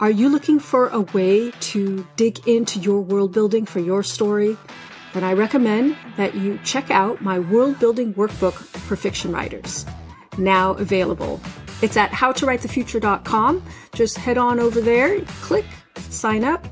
Are you looking for a way to dig into your world building for your story? Then I recommend that you check out my world building workbook for fiction writers. Now available. It's at howtowritethefuture.com. Just head on over there, click, sign up,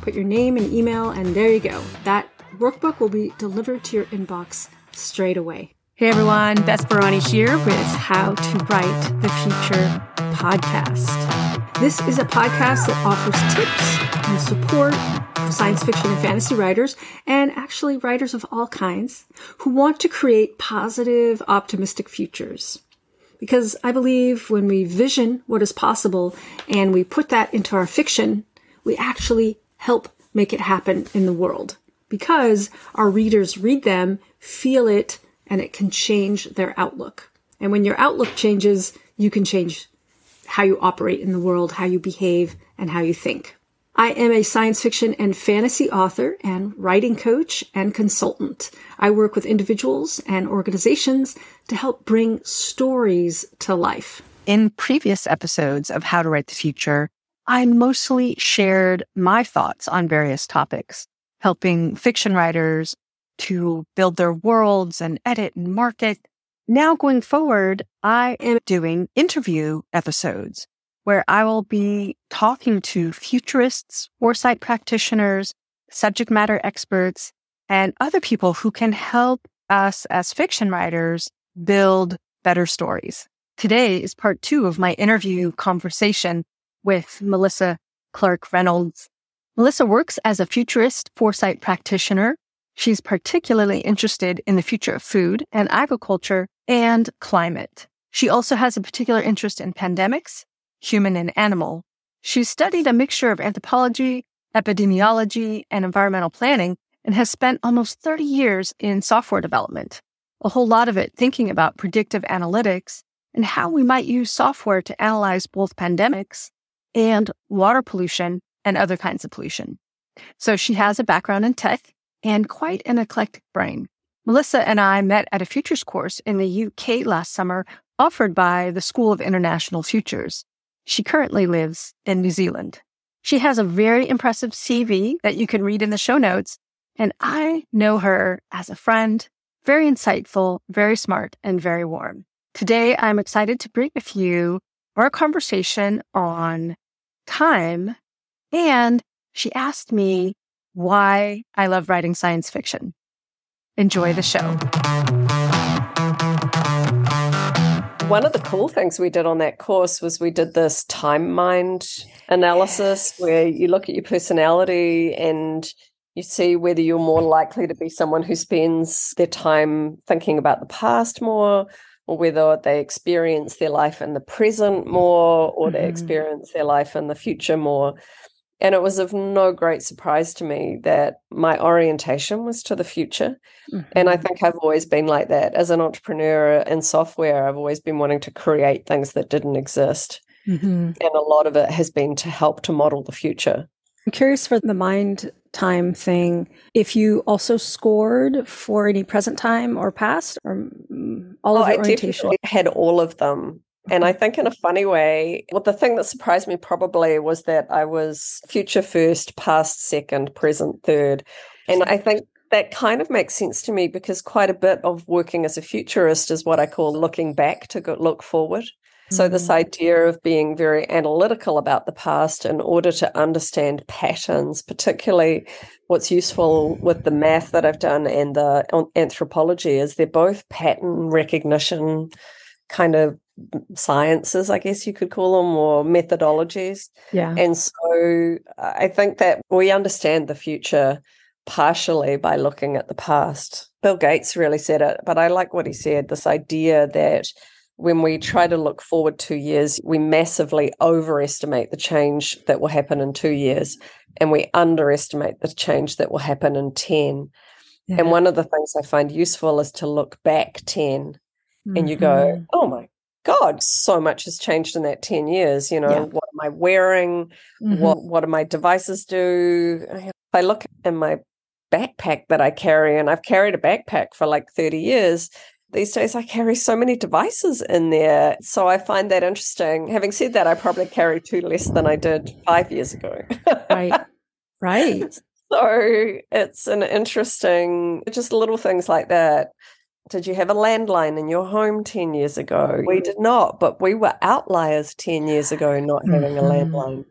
put your name and email, and there you go. That workbook will be delivered to your inbox straight away. Hey everyone, Beth Barany here with How to Write the Future podcast. This is a podcast that offers tips and support for science fiction and fantasy writers, and actually writers of all kinds, who want to create positive, optimistic futures. Because I believe when we vision what is possible and we put that into our fiction, we actually help make it happen in the world. Because our readers read them, feel it, and it can change their outlook. And when your outlook changes, you can change how you operate in the world, how you behave, and how you think. I am a science fiction and fantasy author and writing coach and consultant. I work with individuals and organizations to help bring stories to life. In previous episodes of How to Write the Future, I mostly shared my thoughts on various topics, helping fiction writers to build their worlds and edit and market. Now going forward, I am doing interview episodes where I will be talking to futurists, foresight practitioners, subject matter experts, and other people who can help us as fiction writers build better stories. Today is part two of my interview conversation with Melissa Clark Reynolds. Melissa works as a futurist foresight practitioner She's particularly interested in the future of food and agriculture and climate. She also has a particular interest in pandemics, human and animal. She's studied a mixture of anthropology, epidemiology, and environmental planning and has spent almost 30 years in software development, a whole lot of it thinking about predictive analytics and how we might use software to analyze both pandemics and water pollution and other kinds of pollution. So she has a background in tech and quite an eclectic brain. Melissa and I met at a futures course in the UK last summer offered by the School of International Futures. She currently lives in New Zealand. She has a very impressive CV that you can read in the show notes, and I know her as a friend, very insightful, very smart, and very warm. Today, I'm excited to bring with you our conversation on time, and she asked me why I love writing science fiction. Enjoy the show. One of the cool things we did on that course was we did this time mind analysis where you look at your personality and you see whether you're more likely to be someone who spends their time thinking about the past more or whether they experience their life in the present more or mm-hmm. they experience their life in the future more. And it was of no great surprise to me that my orientation was to the future. Mm-hmm. And I mm-hmm. think I've always been like that. As an entrepreneur in software, I've always been wanting to create things that didn't exist. Mm-hmm. And a lot of it has been to help to model the future. I'm curious for the mind time thing, if you also scored for any present time or past or mm, all oh, of the orientation. I had all of them. And I think, in a funny way, well, the thing that surprised me probably was that I was future first, past second, present third. And I think that kind of makes sense to me because quite a bit of working as a futurist is what I call looking back to look forward. So, this mm. idea of being very analytical about the past in order to understand patterns, particularly what's useful with the math that I've done and the anthropology, is they're both pattern recognition kind of sciences, I guess you could call them, or methodologies. Yeah. And so I think that we understand the future partially by looking at the past. Bill Gates really said it, but I like what he said this idea that when we try to look forward two years, we massively overestimate the change that will happen in two years, and we underestimate the change that will happen in 10. Yeah. And one of the things I find useful is to look back 10 mm-hmm. and you go, mm-hmm. oh my God, so much has changed in that 10 years. You know, yeah. what am I wearing? Mm-hmm. What what do my devices do? If I look in my backpack that I carry, and I've carried a backpack for like 30 years, these days I carry so many devices in there. So I find that interesting. Having said that, I probably carry two less than I did five years ago. right. Right. So it's an interesting, just little things like that. Did you have a landline in your home 10 years ago? We did not, but we were outliers 10 years ago not having mm-hmm. a landline.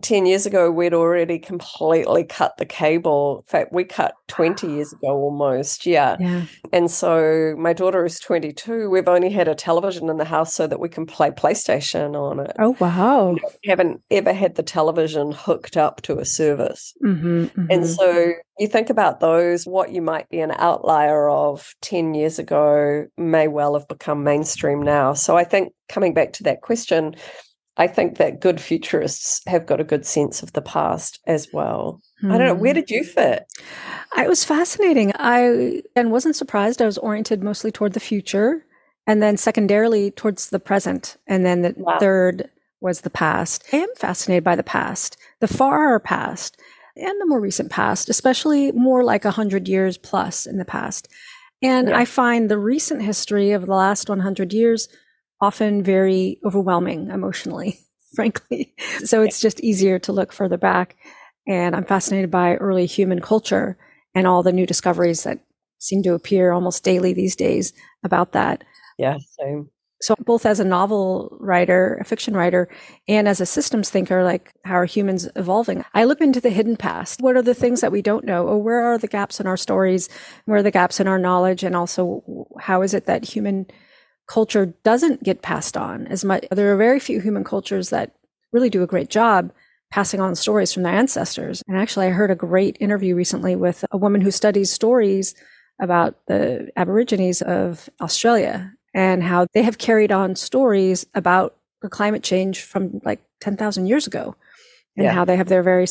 10 years ago, we'd already completely cut the cable. In fact, we cut 20 years ago almost. Yeah. yeah. And so my daughter is 22. We've only had a television in the house so that we can play PlayStation on it. Oh, wow. We haven't ever had the television hooked up to a service. Mm-hmm, mm-hmm. And so you think about those, what you might be an outlier of 10 years ago may well have become mainstream now. So I think coming back to that question, I think that good futurists have got a good sense of the past as well. Mm. I don't know. Where hmm. did you fit? It was fascinating. I and wasn't surprised. I was oriented mostly toward the future, and then secondarily towards the present, and then the wow. third was the past. I am fascinated by the past, the far past, and the more recent past, especially more like a hundred years plus in the past. And yeah. I find the recent history of the last 100 years often very overwhelming emotionally, frankly. So it's just easier to look further back. And I'm fascinated by early human culture and all the new discoveries that seem to appear almost daily these days about that. Yeah, same. So both as a novel writer, a fiction writer, and as a systems thinker, like how are humans evolving? I look into the hidden past. What are the things that we don't know? Or where are the gaps in our stories? Where are the gaps in our knowledge? And also how is it that human culture doesn't get passed on as much. There are very few human cultures that really do a great job passing on stories from their ancestors. And actually, I heard a great interview recently with a woman who studies stories about the Aborigines of Australia and how they have carried on stories about climate change from like 10,000 years ago and yeah. how they have their very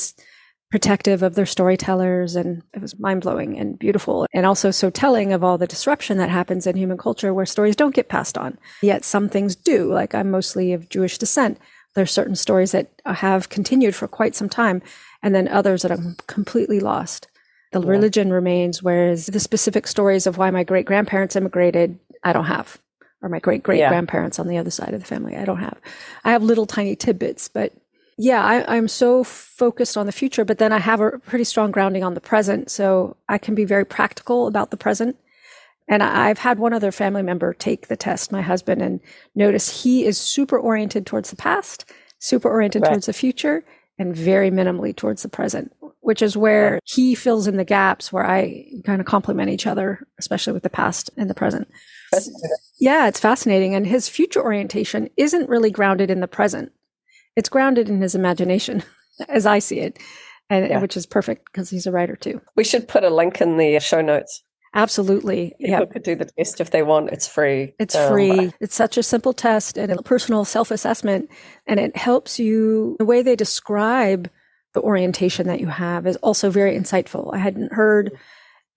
protective of their storytellers and it was mind-blowing and beautiful and also so telling of all the disruption that happens in human culture where stories don't get passed on. Yet some things do like i'm mostly of jewish descent. There's certain stories that have continued for quite some time and then others that are completely lost. The yeah. religion remains whereas the specific stories of why my great grandparents immigrated i don't have. Or my great great grandparents on the other side of the family i don't have. I have little tiny tidbits but yeah, I, am so focused on the future, but then I have a pretty strong grounding on the present. So I can be very practical about the present. And I, I've had one other family member take the test, my husband, and notice he is super oriented towards the past, super oriented right. towards the future, and very minimally towards the present, which is where he fills in the gaps where I kind of complement each other, especially with the past and the present. Yeah, it's fascinating. And his future orientation isn't really grounded in the present it's grounded in his imagination as I see it, and yeah. which is perfect because he's a writer too. We should put a link in the show notes. Absolutely. People yeah. could do the test if they want. It's free. It's um, free. It's such a simple test and a personal self assessment. And it helps you. The way they describe the orientation that you have is also very insightful. I hadn't heard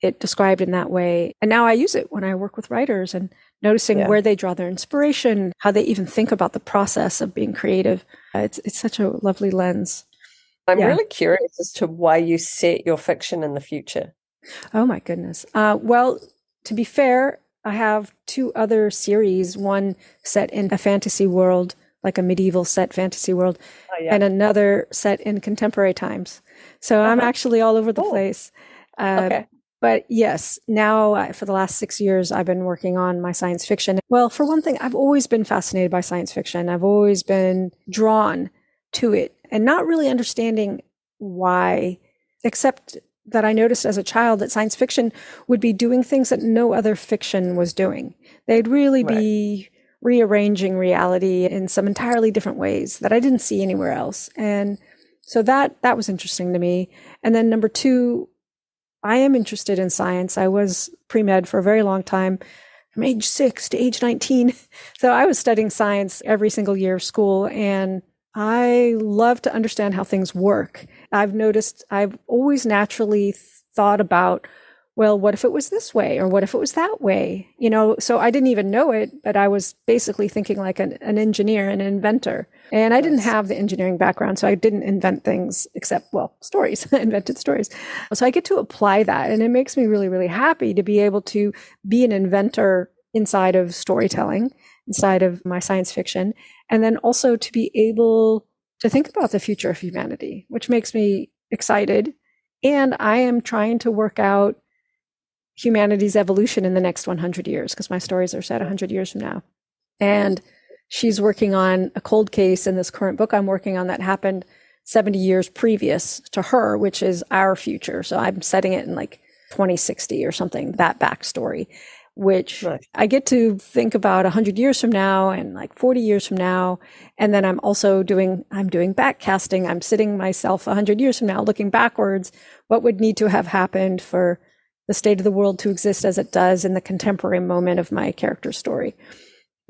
it described in that way. And now I use it when I work with writers and noticing yeah. where they draw their inspiration, how they even think about the process of being creative. It's it's such a lovely lens. I'm yeah. really curious as to why you set your fiction in the future. Oh my goodness. Uh, well, to be fair, I have two other series. One set in a fantasy world, like a medieval set fantasy world, oh, yeah. and another set in contemporary times. So uh-huh. I'm actually all over the cool. place. Uh, okay. But yes, now uh, for the last six years, I've been working on my science fiction. Well, for one thing, I've always been fascinated by science fiction. I've always been drawn to it and not really understanding why, except that I noticed as a child that science fiction would be doing things that no other fiction was doing. They'd really right. be rearranging reality in some entirely different ways that I didn't see anywhere else. And so that that was interesting to me. And then number 2, I am interested in science. I was pre med for a very long time, from age six to age 19. So I was studying science every single year of school, and I love to understand how things work. I've noticed I've always naturally thought about well, what if it was this way or what if it was that way? You know, so I didn't even know it, but I was basically thinking like an, an engineer, and an inventor. And I didn't have the engineering background, so I didn't invent things except, well, stories. I invented stories. So I get to apply that. And it makes me really, really happy to be able to be an inventor inside of storytelling, inside of my science fiction, and then also to be able to think about the future of humanity, which makes me excited. And I am trying to work out humanity's evolution in the next 100 years because my stories are set 100 years from now. And she's working on a cold case in this current book I'm working on that happened 70 years previous to her, which is our future. So I'm setting it in like 2060 or something, that backstory, which nice. I get to think about 100 years from now and like 40 years from now. And then I'm also doing, I'm doing backcasting. I'm sitting myself 100 years from now, looking backwards. What would need to have happened for the state of the world to exist as it does in the contemporary moment of my character story?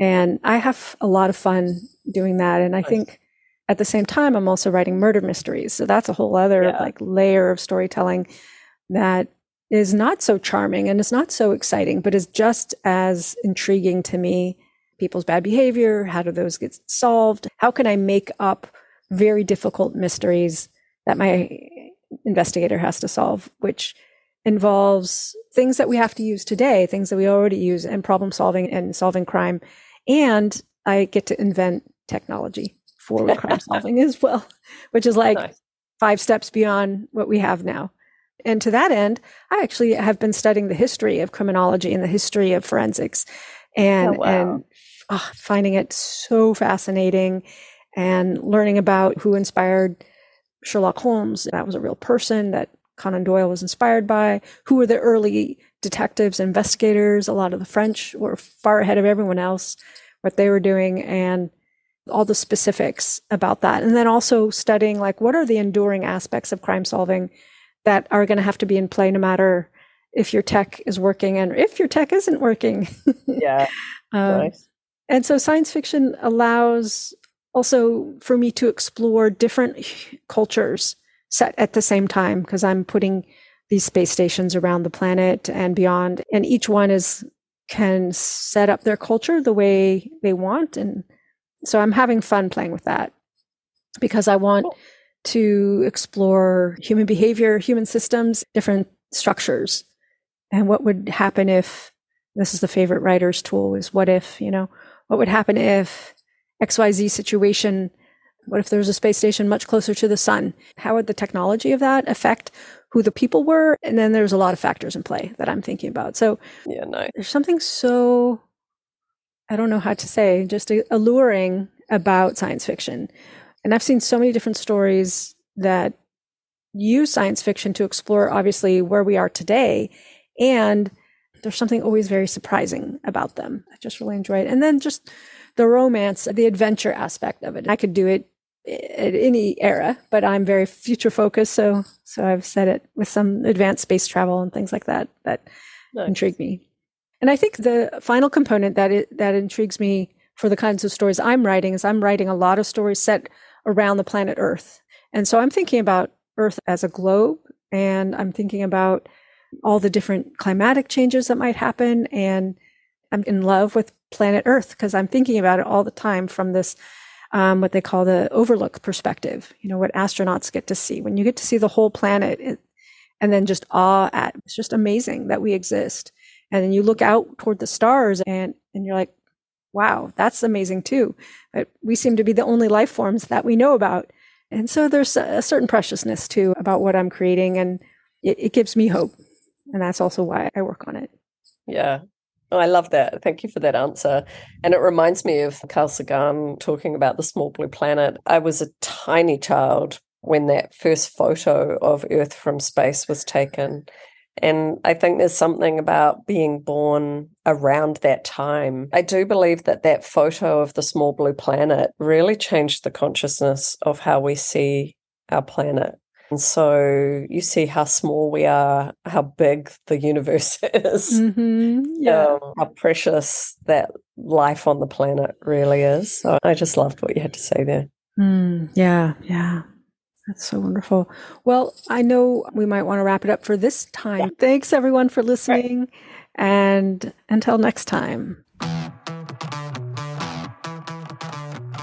And I have a lot of fun doing that. And I nice. think at the same time, I'm also writing murder mysteries. So that's a whole other yeah. like layer of storytelling that is not so charming and is not so exciting, but is just as intriguing to me. People's bad behavior, how do those get solved? How can I make up very difficult mysteries that my investigator has to solve, which involves things that we have to use today, things that we already use in problem solving and solving crime. And I get to invent technology for crime solving as well, which is like nice. five steps beyond what we have now. And to that end, I actually have been studying the history of criminology and the history of forensics and, oh, wow. and oh, finding it so fascinating and learning about who inspired Sherlock Holmes. That was a real person that Conan Doyle was inspired by. Who were the early detectives, investigators? A lot of the French were far ahead of everyone else, what they were doing. And all the specifics about that. And then also studying like what are the enduring aspects of crime solving that are going to have to be in play no matter if your tech is working and if your tech isn't working. yeah. um, nice. And so science fiction allows also for me to explore different cultures set at the same time because I'm putting these space stations around the planet and beyond and each one is can set up their culture the way they want and so I'm having fun playing with that because I want cool. to explore human behavior, human systems, different structures. And what would happen if this is the favorite writer's tool is what if, you know, what would happen if XYZ situation what if there was a space station much closer to the sun? How would the technology of that affect who the people were? And then there's a lot of factors in play that I'm thinking about. So yeah, no. there's something so I don't know how to say, just alluring about science fiction. And I've seen so many different stories that use science fiction to explore, obviously, where we are today. And there's something always very surprising about them. I just really enjoy it. And then just the romance, the adventure aspect of it. I could do it at any era, but I'm very future focused. So, so I've said it with some advanced space travel and things like that that nice. intrigue me. And I think the final component that it, that intrigues me for the kinds of stories I'm writing is I'm writing a lot of stories set around the planet Earth. And so I'm thinking about Earth as a globe and I'm thinking about all the different climatic changes that might happen and I'm in love with planet Earth because I'm thinking about it all the time from this um, what they call the overlook perspective. You know what astronauts get to see when you get to see the whole planet, it, and then just awe at. It's just amazing that we exist. And then you look out toward the stars and, and you're like, wow, that's amazing too. But we seem to be the only life forms that we know about. And so there's a certain preciousness too about what I'm creating and it, it gives me hope. And that's also why I work on it. Yeah. Oh, I love that. Thank you for that answer. And it reminds me of Carl Sagan talking about the small blue planet. I was a tiny child when that first photo of Earth from space was taken. And I think there's something about being born around that time. I do believe that that photo of the small blue planet really changed the consciousness of how we see our planet. And so you see how small we are, how big the universe is, mm-hmm. yeah. Um, how precious that life on the planet really is. So I just loved what you had to say there. Mm, yeah, yeah. That's so wonderful. Well, I know we might want to wrap it up for this time. Yeah. Thanks everyone for listening. Right. And until next time.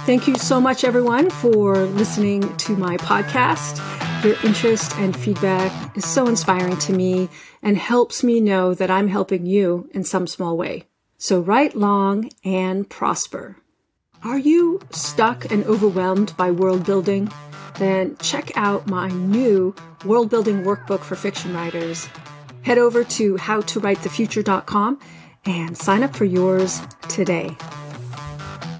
Thank you so much, everyone, for listening to my podcast. Your interest and feedback is so inspiring to me and helps me know that I'm helping you in some small way. So write long and prosper. Are you stuck and overwhelmed by world building? Then check out my new world building workbook for fiction writers. Head over to howtowritethefuture.com and sign up for yours today.